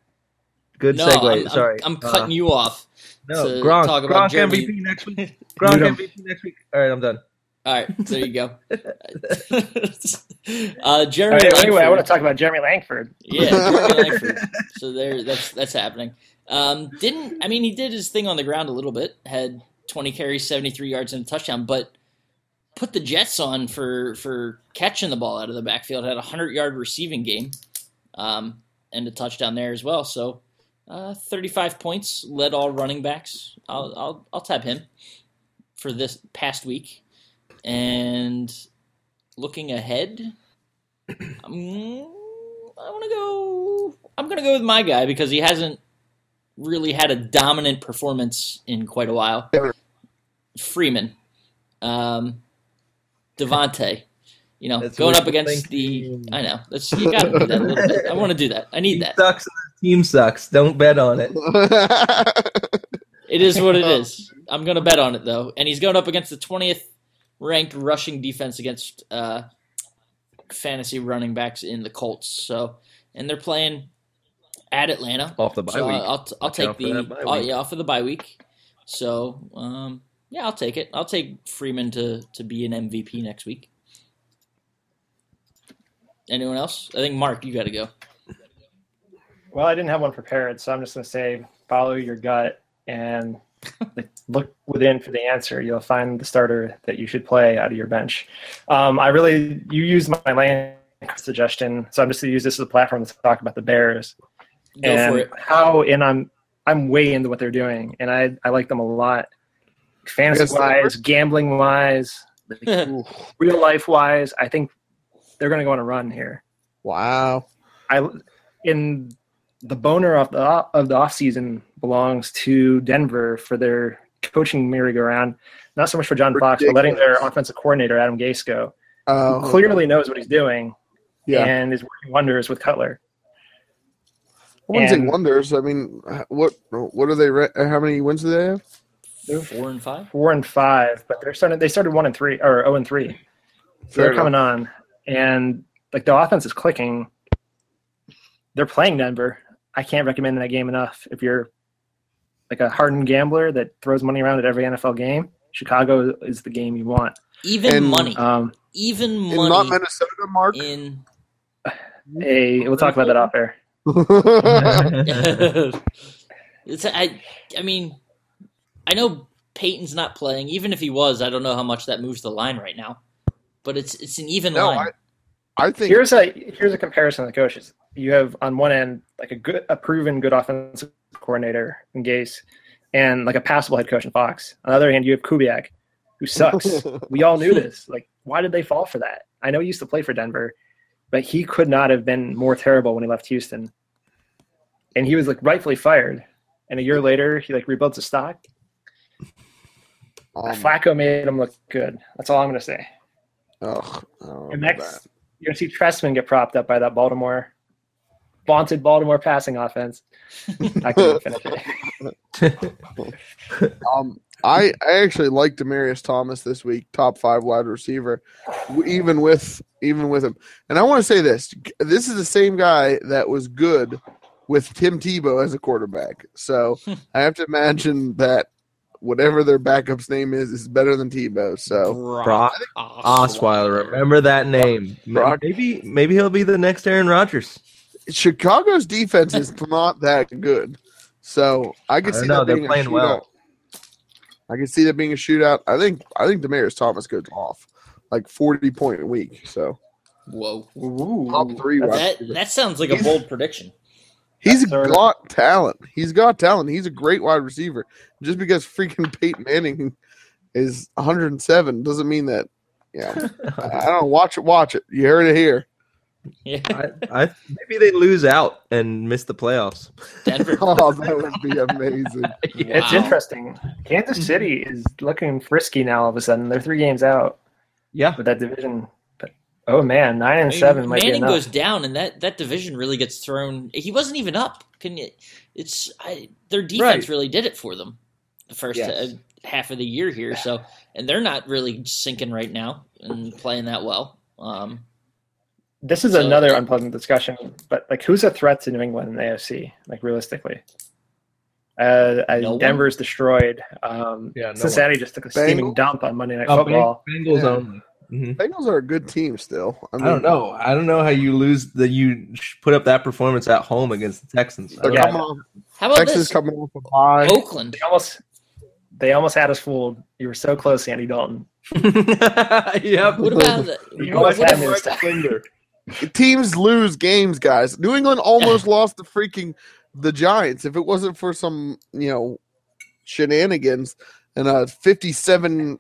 good no, segue. I'm, I'm- Sorry, I'm, Uh, cutting you off. no, to Gronk, talk about Gronk Jeremy. MVP next week. Gronk MVP next week. All right, I'm done. All right, there you go. uh, Jeremy. right, anyway, I want to talk about Jeremy Langford. Yeah, Jeremy Langford. So there, that's that's happening. Um, didn't I mean he did his thing on the ground a little bit. Had 20 carries, 73 yards, and a touchdown, but put the Jets on for for catching the ball out of the backfield. Had a 100 yard receiving game, um, and a touchdown there as well. So. Uh, 35 points, led all running backs. I'll, I'll I'll tab him for this past week. And looking ahead, I'm, I want to go. I'm going to go with my guy because he hasn't really had a dominant performance in quite a while. Freeman, um, Devonta, you know, That's going up wishful against the. I know. That's you got to do that a little bit. I want to do that. I need He that. sucks. Team sucks. Don't bet on it. It is what it is. I'm going to bet on it though, and he's going up against the 20th ranked rushing defense against uh, fantasy running backs in the Colts. So, and they're playing at Atlanta. Off the bye So week. I'll, I'll, I'll take the that bye oh, yeah off of the bye week. So um, yeah, I'll take it. I'll take Freeman to to be an MVP next week. Anyone else? I think Mark, you got to go. Well, I didn't have one prepared, so I'm just going to say follow your gut and look within for the answer. You'll find the starter that you should play out of your bench. Um, I really, you used my land suggestion, so I'm just going to use this as a platform to talk about the Bears Go and for it. how. And I'm I'm way into what they're doing, and I I like them a lot, Fantasy wise, gambling wise, real life wise. I think they're going to go on a run here. wow. I in the boner of the of the off season belongs to Denver for their coaching merry-go-round. Not so much for John Fox, but letting their offensive coordinator Adam Gase Uh, who clearly knows what he's doing yeah. and is working wonders with Cutler. I wouldn't say wonders. I mean, what what are they? How many wins do they have? They're Four and five. Four and five, but they're starting. They started one and three or zero and three. So they're coming on, and like the offense is clicking. They're playing Denver. I can't recommend that game enough. If you're like a hardened gambler that throws money around at every NFL game, Chicago is the game you want. Even And, money, Um, even And not Minnesota, Mark. in. a we'll talk about that off air. It's I. I mean, I know Peyton's not playing. Even if he was, I don't know how much that moves the line right now. But it's it's an even no, line. I, I think Here's a here's a comparison of the coaches. You have on one end like a good, a proven good offensive coordinator in Gase, and like a passable head coach in Fox. On the other hand, you have Kubiak, who sucks. we all knew this. Like, why did they fall for that? I know he used to play for Denver, but he could not have been more terrible when he left Houston. And he was like rightfully fired. And a year later, he like rebuilt his stock. um, Flacco made him look good. That's all I'm going to say. ugh, And next, you're going to see Trestman get propped up by that Baltimore, vaunted Baltimore passing offense. I couldn't finish it. Um, I I actually like Demaryius Thomas this week, top five wide receiver, even with even with him. And I want to say this: this is the same guy that was good with Tim Tebow as a quarterback. So I have to imagine that whatever their backup's name is is better than Tebow. So Brock Osweiler. Remember that name. Brock- Maybe maybe he'll be the next Aaron Rodgers. Chicago's defense is not that good. So I can I see know, that they're being a playing shootout. well. I can see that being a shootout. I think I think Demaryius Thomas goes off like forty point a week. So Whoa, top three. wide that that sounds like a bold prediction. He's That's sort of- got talent. He's got talent. He's a great wide receiver. Just because freaking Peyton Manning is 107 doesn't mean that. Yeah, I I don't know. Watch it. Watch it. You heard it here. Yeah, I, I maybe they lose out and miss the playoffs. Denver. Oh, that would be amazing. It's Wow. interesting. Kansas City is looking frisky now. All of a sudden, they're three games out Yeah. with that division. But oh man, nine and I mean, seven might be Manning enough. goes down, and that that division really gets thrown. He wasn't even up. Can you? It's I, their defense Right. really did it for them the first Yes. uh, half of the year here. So, and they're not really sinking right now and playing that well. Um, this is So- another unpleasant discussion. But like, who's a threat to New England in the AFC? Like realistically, uh, uh, No one. Denver's destroyed. Um, Yeah, no Cincinnati just took a steaming dump on Monday Night Oh, Football. Bengals Yeah. only. Mhm. Bengals are a good team still. I, I don't know. I don't know how you lose that you put up that performance at home against the Texans. I They're Yeah. coming off, how about Texas this? coming off a bye. Oakland. They almost, they almost had us fooled. You were so close, Andy Dalton. know. yep. What about the, You what, almost what had if- me this time. Teams lose games, guys. New England almost lost the freaking the Giants. If it wasn't for some, you know, shenanigans and a 57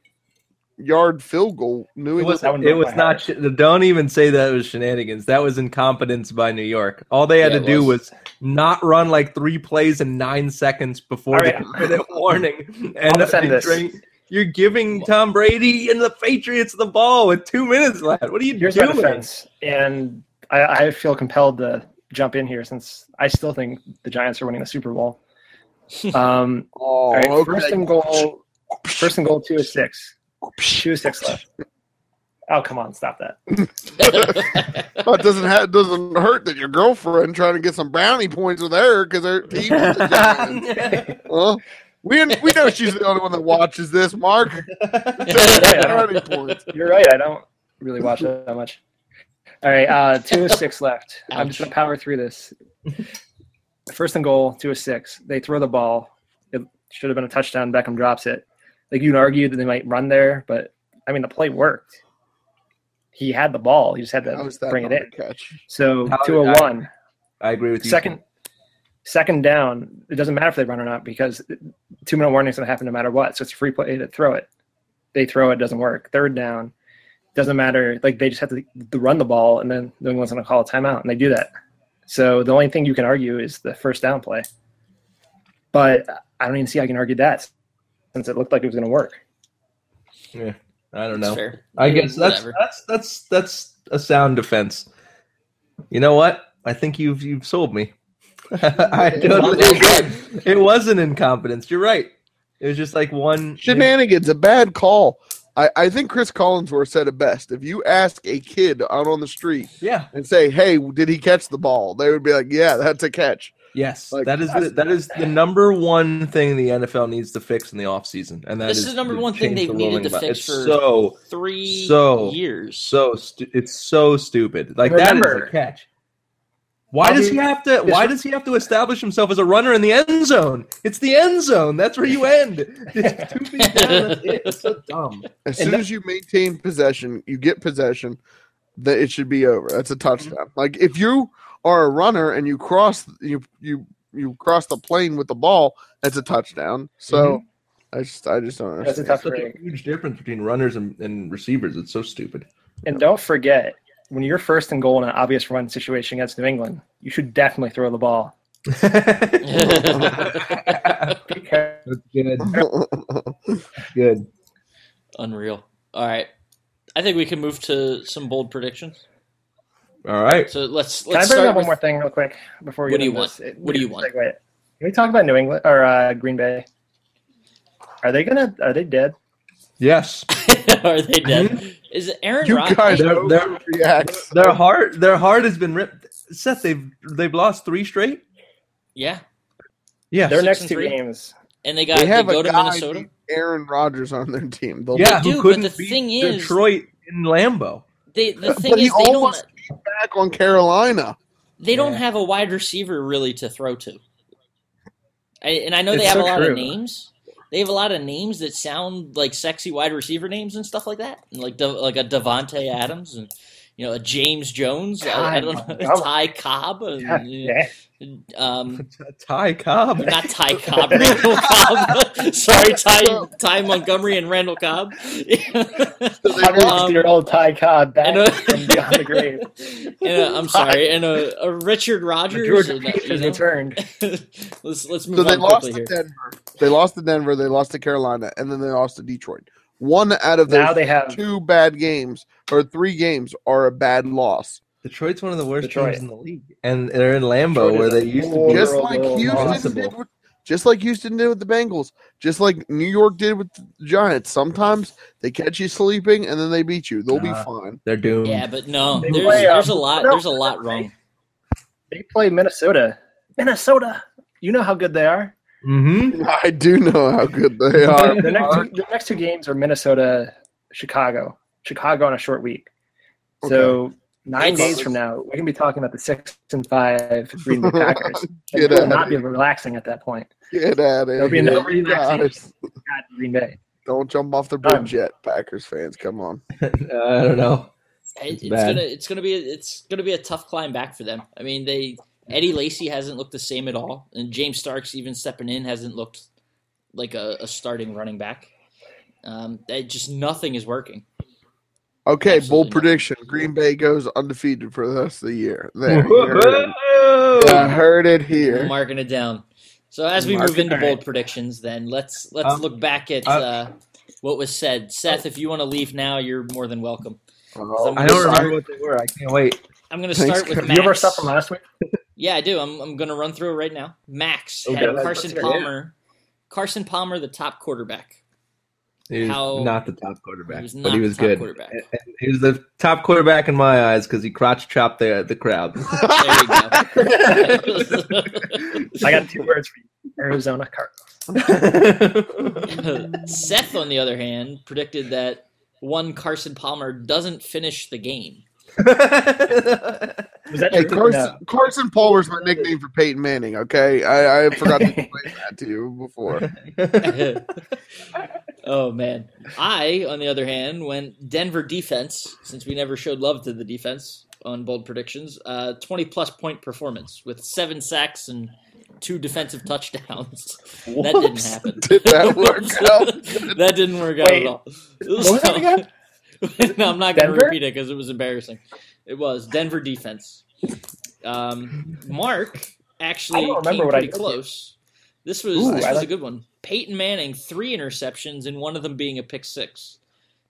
yard field goal, New It England. was, it was not. Sh- don't even say that was shenanigans. That was incompetence by New York. All they had Yeah, to do was. was not run like three plays in nine seconds before All the minute warning. And I'll they this. drain- you're giving Tom Brady and the Patriots the ball with two minutes left. What are you Here's my doing? defense, and I, I feel compelled to jump in here since I still think the Giants are winning the Super Bowl. Um, Oh, all right, okay. first and goal, first and goal, two is six, two is six left. Oh come on, stop that! Well, it doesn't have, doesn't hurt that your girlfriend trying to get some brownie points with her because her team is the Giants. Huh? We we know she's the only one that watches this, Mark. brownie. You're right. I don't really watch it that much. All right, uh, two is six left. I'm just gonna power through this. First and goal, two is six. They throw the ball. It should have been a touchdown. Beckham drops it. Like you'd argue that they might run there, but I mean the play worked. He had the ball. He just had to is bring it in. catch? So two I- one. I agree with you. Second, second down. It doesn't matter if they run or not because two minute warning is going to happen no matter what. So it's a free play to throw it. They throw it, doesn't work. Third down, doesn't matter. Like they just have to, to run the ball, and then New England's going to call a timeout, and they do that. So the only thing you can argue is the first down play. But I don't even see how I can argue that since it looked like it was going to work. Yeah, I don't know. I guess that's Whatever. that's that's that's a sound defense. You know what? I think you've you've sold me. I totally agree. It wasn't incompetence. You're right. It was just like one Shenanigans, a bad call. I, I think Cris Collinsworth said it best. If you ask a kid out on the street Yeah, and say, "Hey, did he catch the ball?" They would be like, "Yeah, that's a catch." Yes, Like, that is the, that is the number one thing the NFL needs to fix in the offseason. and that This is is the number one thing they've the needed to about- fix it's for so Three So- years. so stu- it's so stupid. Like that Remember- is a catch. Why does he have to? Why does he have to establish himself as a runner in the end zone? It's the end zone. That's where you end. It's two feet down. That's it. It's so dumb. As soon that- as you maintain possession, you get possession, that it should be over. That's a mm-hmm. touchdown. Like if you are a runner and you cross you you you cross the plane with the ball, that's a touchdown. So mm-hmm. I just I just don't That's a understand. tough Such a huge difference between runners and, and receivers. It's so stupid. And don't forget, when you're first and goal in an obvious run situation against New England, you should definitely throw the ball. That's good. Good. Unreal. All right. I think we can move to some bold predictions. All right. So let's Can I bring start up one more thing real quick before we What get do you into want? this? It- What do you want? segue. Can we talk about New England or uh, Green Bay? Are they gonna? Are they dead? Yes. Are they dead? Hmm? Is it Aaron You Rodgers? guys They're- they're- overreact. Their heart. Their heart has been ripped. Seth, they've they've lost three straight. Yeah, Yeah. Their six next and two three? games. and they got They they, have go a to guy Minnesota. Aaron Rodgers on their team. They'll yeah. They do, but couldn't the beat thing is- Detroit in Lambeau? They the But thing he is they don't almost- back on Carolina. they don't Yeah. have a wide receiver really to throw to. I, and I know they have so a lot of names. They have a lot of names that sound like sexy wide receiver names and stuff like that, and like De, like a Davante Adams and you know a James Jones. I, I don't know Ty Cobb. And, Yeah. Um, Ty Cobb. not Ty Cobb, Randall Cobb. Sorry, Ty Ty Montgomery and Randall Cobb. um, your old Ty Cobb back and, uh, from beyond the grave. and, uh, I'm sorry, and a, a Richard Rodgers. George and, uh, you know. returned. let's let's So move they on lost quickly to here. Denver. They lost to Denver. They lost to Carolina, and then they lost to Detroit. One out of Now they have two bad games or three games are a bad loss. Detroit's one of the worst Detroit. teams in the league, and they're in Lambeau Detroit where is they used to be. Just like Houston possible. did with, just like Houston did with the Bengals. Just like New York did with the Giants. Sometimes they catch you sleeping and then they beat you. They'll be fine. They're doomed. Yeah, but no, there's play, um, there's a lot there's a lot wrong. they play Minnesota. Minnesota. You know how good they are. Mm-hmm. I do know how good they are. The next two, the next two games are Minnesota, Chicago. Chicago on a short week. So nine It's- days from now, we're gonna be talking about the six and five Green Bay Packers. Get It will not be relaxing at that point. Get out of There'll be here. no You relaxation. guys. At Green Bay. Don't jump off the Done. bridge yet, Packers fans. Come on. I don't know. It's It's, gonna it's gonna be it's gonna be a tough climb back for them. I mean, they Eddie Lacy hasn't looked the same at all, and James Starks even stepping in hasn't looked like a, a starting running back. Um, that just nothing is working. Okay, Absolutely bold not. prediction. Green Bay goes undefeated for the rest of the year. There. heard it. I heard it We're here. marking it down. So as we Mark move into down. bold predictions, then let's let's Um, look back at uh, uh, what was said. Seth, if you want to leave now, you're more than welcome. I'm don't remember what they were. I can't wait. I'm going to Thanks, start with Max. You have our stuff from last week? Yeah, I do. I'm, I'm going to run through it right now. Max Okay, had Carson let's it. Palmer. Carson Palmer, the top quarterback. He was How- not the top quarterback, He but he was top good. quarterback. And- and He was the top quarterback in my eyes because he crotch chopped the the crowd. There you go. I got two words for you. Arizona Cardinals. Seth, on the other hand, predicted that one Carson Palmer doesn't finish the game. Was that Hey, true? Carson, No. Carson Palmer's my nickname for Peyton Manning. Okay, I, I forgot to explain that to you before. Oh man. I, on the other hand, went Denver defense, since we never showed love to the defense on bold predictions. Uh, twenty plus point performance with seven sacks and two defensive touchdowns. That didn't happen. Did that work out? that didn't work out Wait, at all. What was again? no, I'm not going to repeat it because it was embarrassing. It was Denver defense. Um, Mark I actually don't remember came what pretty did. close. This was Ooh, this I was a good one. Peyton Manning three interceptions and one of them being a pick six.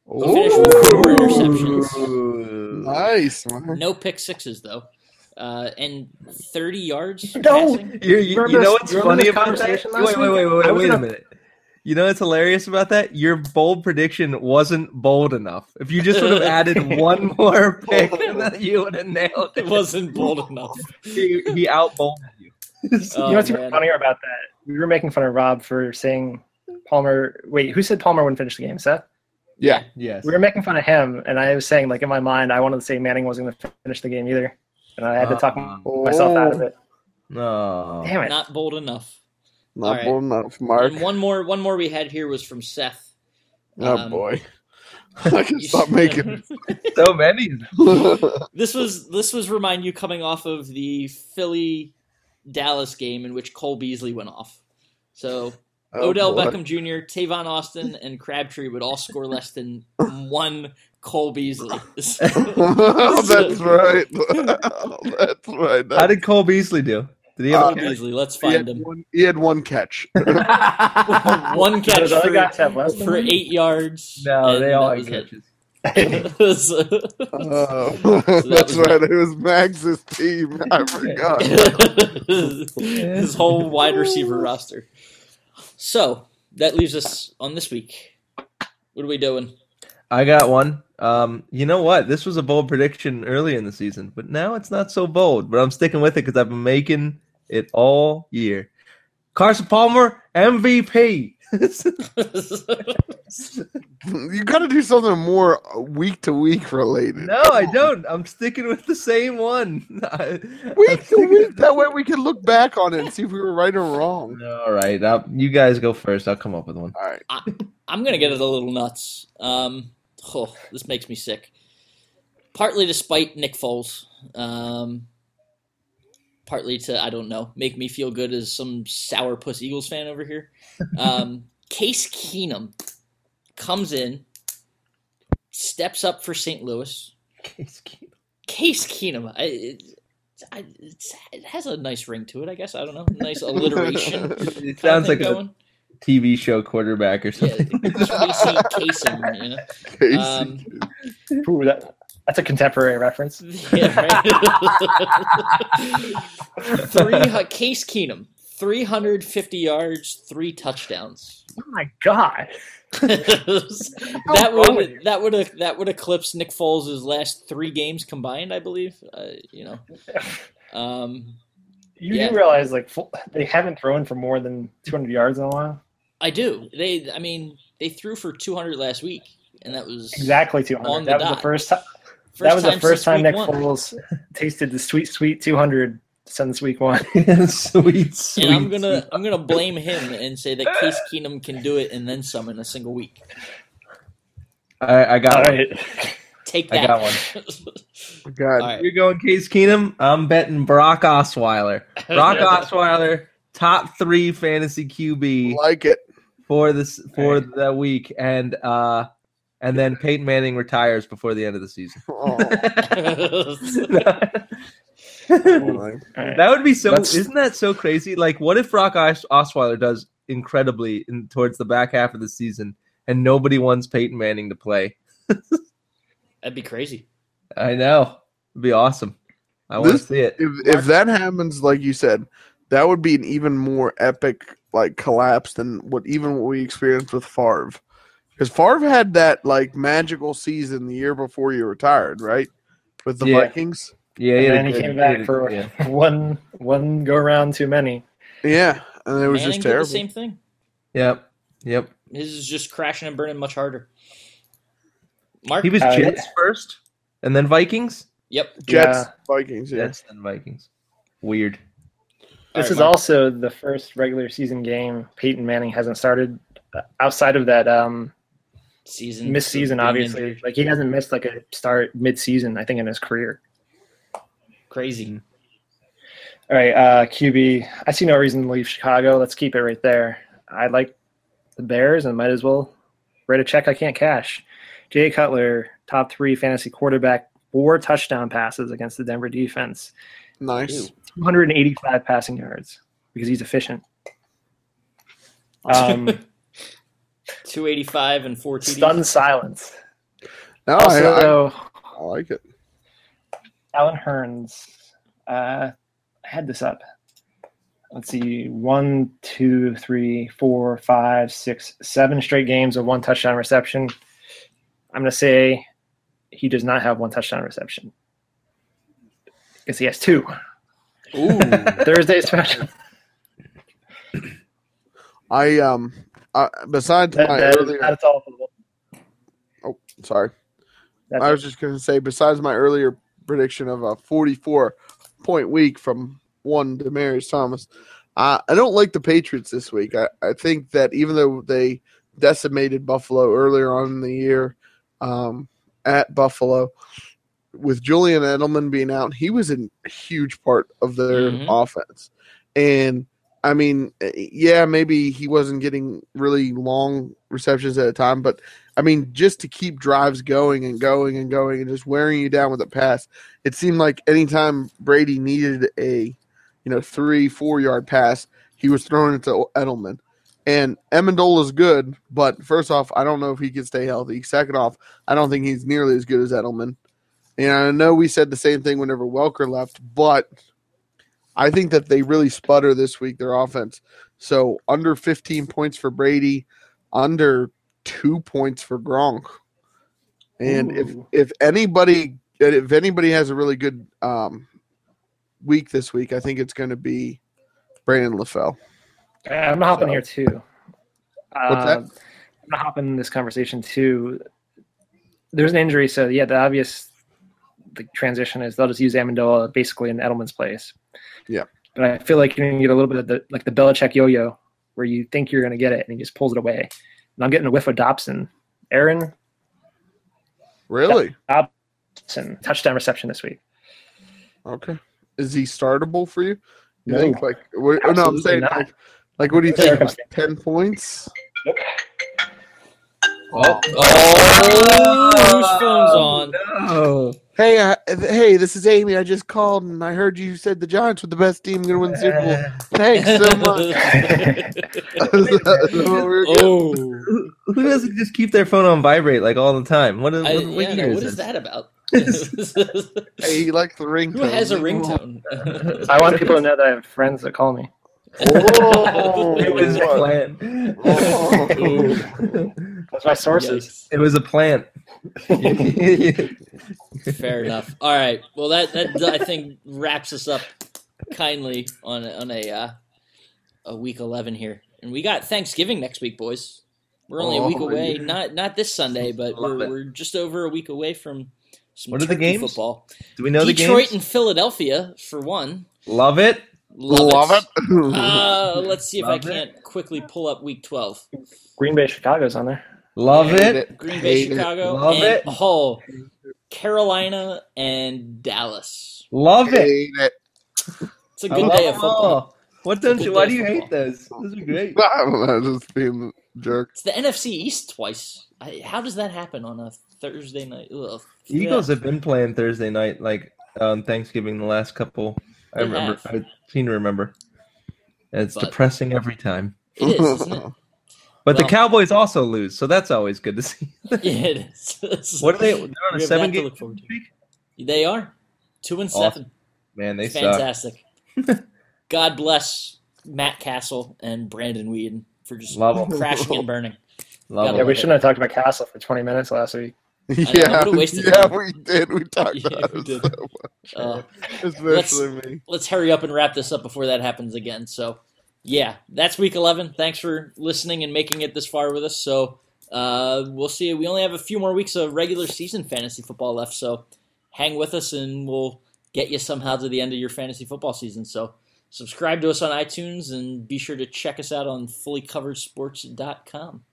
Ooh. finished with four interceptions. Nice, man. No pick sixes though, uh, and 30 yards No. You, you, you know what's funny about that? Wait, wait, wait, wait, wait, wait a gonna- minute. You know what's hilarious about that? Your bold prediction wasn't bold enough. If you just would have added one more pick, then you would have nailed It it. wasn't bold enough. He, he outbolded you. Oh, you know what's even man. funnier about that? We were making fun of Rob for saying Palmer. Wait, who said Palmer wouldn't finish the game? Seth. Yeah. Yes. We were making fun of him, and I was saying, like in my mind, I wanted to say Manning wasn't going to finish the game either, and I had to talk Uh, myself out of it. No. Damn it! Not bold enough. Not All right. bold enough, Mark. And one more, one more we had here was from Seth. oh Um, boy. I can stop making. So many. this was this was remind you coming off of the Philly Dallas game in which Cole Beasley went off. So Oh, Odell boy. Beckham Jr., Tavon Austin, and Crabtree would all score less than one Cole Beasley. Oh, that's right. Oh, that's right. How did Cole Beasley do? Did he have Cole? Beasley, let's find had him. one, he had one catch. One catch for, guys have less than for eight yards. no, they all that had was it. Catches. So- that's was right. It was Max's team. I forgot. his whole wide receiver roster. So that leaves us on this week. What are we doing? I got one. Um, you know what? This was a bold prediction early in the season, but now it's not so bold. But I'm sticking with it because I've been making it all year. Carson Palmer MVP. You got to do something more week to week related. no, I don't. I'm sticking with the same one. I- Week to week. That way we can look back on it and see if we were right or wrong. All right, I'll, you guys go first. I'll come up with one. All right. I'm gonna get it a little nuts. Um, oh, this makes me sick. Partly despite Nick Foles. Um, partly to I don't know, make me feel good as some sourpuss Eagles fan over here. Um, Case Keenum comes in, steps up for St. Louis. Case Keenum. Case Keenum. I, it, I, it's, it has a nice ring to it, I guess. I don't know. Nice alliteration. It sounds thing like a. TV show quarterback or Yeah, something. Tracy Kasem, you know. Casey. Um, Ooh, that, that's a contemporary reference. Yeah, right. Three Case Keenum, three hundred fifty yards, three touchdowns. Oh my god! that would that would that would eclipse Nick Foles' last three games combined, I believe. Uh, you know, um, You Yeah. do realize like they haven't thrown for more than 200 yards in a while. I do. They, I mean, they threw for two hundred last week, and that was Exactly 200. On the that was dot. the first time. First that was the first time week Nick one. Foles tasted the sweet, sweet 200 since week one. sweet, sweet. And I'm gonna. I'm gonna blame him and say that Case Keenum can do it and then some in a single week. I, I got All one. right. Take I that. got one. God. All right. You're going Case Keenum. I'm betting Brock Osweiler. Brock Osweiler, top three fantasy QB Like it. for this for Right. the week, and uh, and then Peyton Manning retires before the end of the season. Oh, that oh, my- All right. would be so. Let's- Isn't that so crazy? Like, what if Brock Os- Osweiler does incredibly in, towards the back half of the season, and nobody wants Peyton Manning to play? That'd be crazy. I know. It'd be awesome. I want to see it. if if that happens, like you said, that would be an even more epic like collapse than what even what we experienced with Favre. Because Favre had that like magical season the year before he retired, right? With the Yeah. Vikings. Yeah, And yeah. then he came back for yeah. one one go around too many. Yeah, and it was Manning just did terrible. the same thing. Yep. Yep. His is just crashing and burning much harder. Mark. He was Uh, Jets first, and then Vikings. yep. Jets, Yeah. Vikings. Yeah. Jets, then Vikings. Weird. This right, is Mark. also the first regular season game Peyton Manning hasn't started uh, outside of that um, Season. missed season. Obviously, injured. like he hasn't missed like a start mid season. I think in his career. Crazy. All right, uh, QB. I see no reason to leave Chicago. Let's keep it right there. I like the Bears and might as well write a check I can't cash. Jay Cutler, top three fantasy quarterback, four touchdown passes against the Denver defense, Nice. 285 passing yards because he's efficient. Um, 285 and four TDs. stunned silence. No, Also, I, I, though, I like it. Allen Hurns. Uh, I had this up. Let's see, one, two, three, four, five, six, seven straight games of one touchdown reception. I'm going to say he does not have one touchdown reception because he has two. Ooh. Thursday special. I um. I, besides That, my that, earlier, that's all. for the- sorry, That's I it. was just going to say. Besides my earlier prediction of a 44 point week from one Demaryius Thomas, uh, I don't like the Patriots this week. I, I think that even though they decimated Buffalo earlier on in the year um, at Buffalo, with Julian Edelman being out, he was a huge part of their Mhm. offense. And I mean, eh, yeah, maybe he wasn't getting really long receptions at a time, but I mean, just to keep drives going and going and going and just wearing you down with a pass, it seemed like anytime Brady needed a, you know, three, four yard pass, he was throwing it to Edelman. And Amendola is good, but first off, I don't know if he can stay healthy. Second off, I don't think he's nearly as good as Edelman. And I know we said the same thing whenever Welker left, but I think that they really sputter this week, their offense. So under 15 points for Brady, under two points for Gronk. And if Ooh. if anybody if anybody has a really good um, week this week, I think it's going to be Brandon LaFell. I'm gonna hop in So- here too. What's that? Uh, I'm gonna hop in this conversation too. There's an injury, so yeah, the obvious the transition is they'll just use Amendola basically in Edelman's place. Yeah. but I feel like you're gonna get a little bit of the like the Belichick yo-yo, where you think you're gonna get it and he just pulls it away. And I'm getting a whiff of Dobson. Aaron Really? Dobson touchdown reception this week. Okay. Is he startable for you? You No. think like what, no? I'm saying not. like, like what do you think? Ten points? Oh, Oh, whose phone's oh, on? No. Hey, I, hey, this is Amy. I just called and I heard you said the Giants were the best team going to win the Super Bowl. Thanks so much. Is that what we're getting? oh, Who, who doesn't just keep their phone on vibrate like all the time? What is, I, what, what, yeah, no, what is is this? that about? Hey, he likes the ringtone. Who has a Leave him ringtone? I want people to know that I have friends that call me. Oh. alone. It was a Whoa. plant. That's my sources. it was a plant. Fair enough. All right. Well, that that I think wraps us up kindly on a, on a uh, a week eleven here, and we got Thanksgiving next week, boys. We're only a week Oh, away. yeah. Not not this Sunday, but Love we're, it. we're just over a week away from some What are the turkey games? football. Do we know the Detroit and Philadelphia for one. Love it. Love, Love it. it. Uh, let's see if I Love it. can't quickly pull up week twelve. Green Bay Chicago's on there. Love Hate it. Green Bay, Hate it. Chicago, Love and it. oh, Carolina and Dallas. Love it. Hate it. It's a good day of them football. all. What don't you? Why do you hate football. those? Those are great. I don't know, just being a jerk. It's the NFC East twice. I, how does that happen on a Thursday night? Ugh. Eagles Yeah. have been playing Thursday night, like on Thanksgiving, the last couple. I They remember. have. I seem to remember. And It's But- depressing every time. It is, isn't it? But the Cowboys also lose, so that's always good to see. Yeah, it is. what are they? They're on a seven that to game to. streak. They are two and Awesome. seven. Man, they suck. Fantastic. God bless Matt Cassel and Brandon Weeden for just Love 'em. crashing and burning. Love Yeah, Yeah, we shouldn't have talked about Cassel for 20 minutes last week. Yeah, would've yeah, time. we did. We talked Yeah, about we it did. so much, Uh, especially me. let's hurry up and wrap this up before that happens again. So, yeah, that's week 11. Thanks for listening and making it this far with us. So, uh, we'll see. We only have a few more weeks of regular season fantasy football left. So, hang with us and we'll get you somehow to the end of your fantasy football season. So, subscribe to us on iTunes and be sure to check us out on fullycoveredsports.com.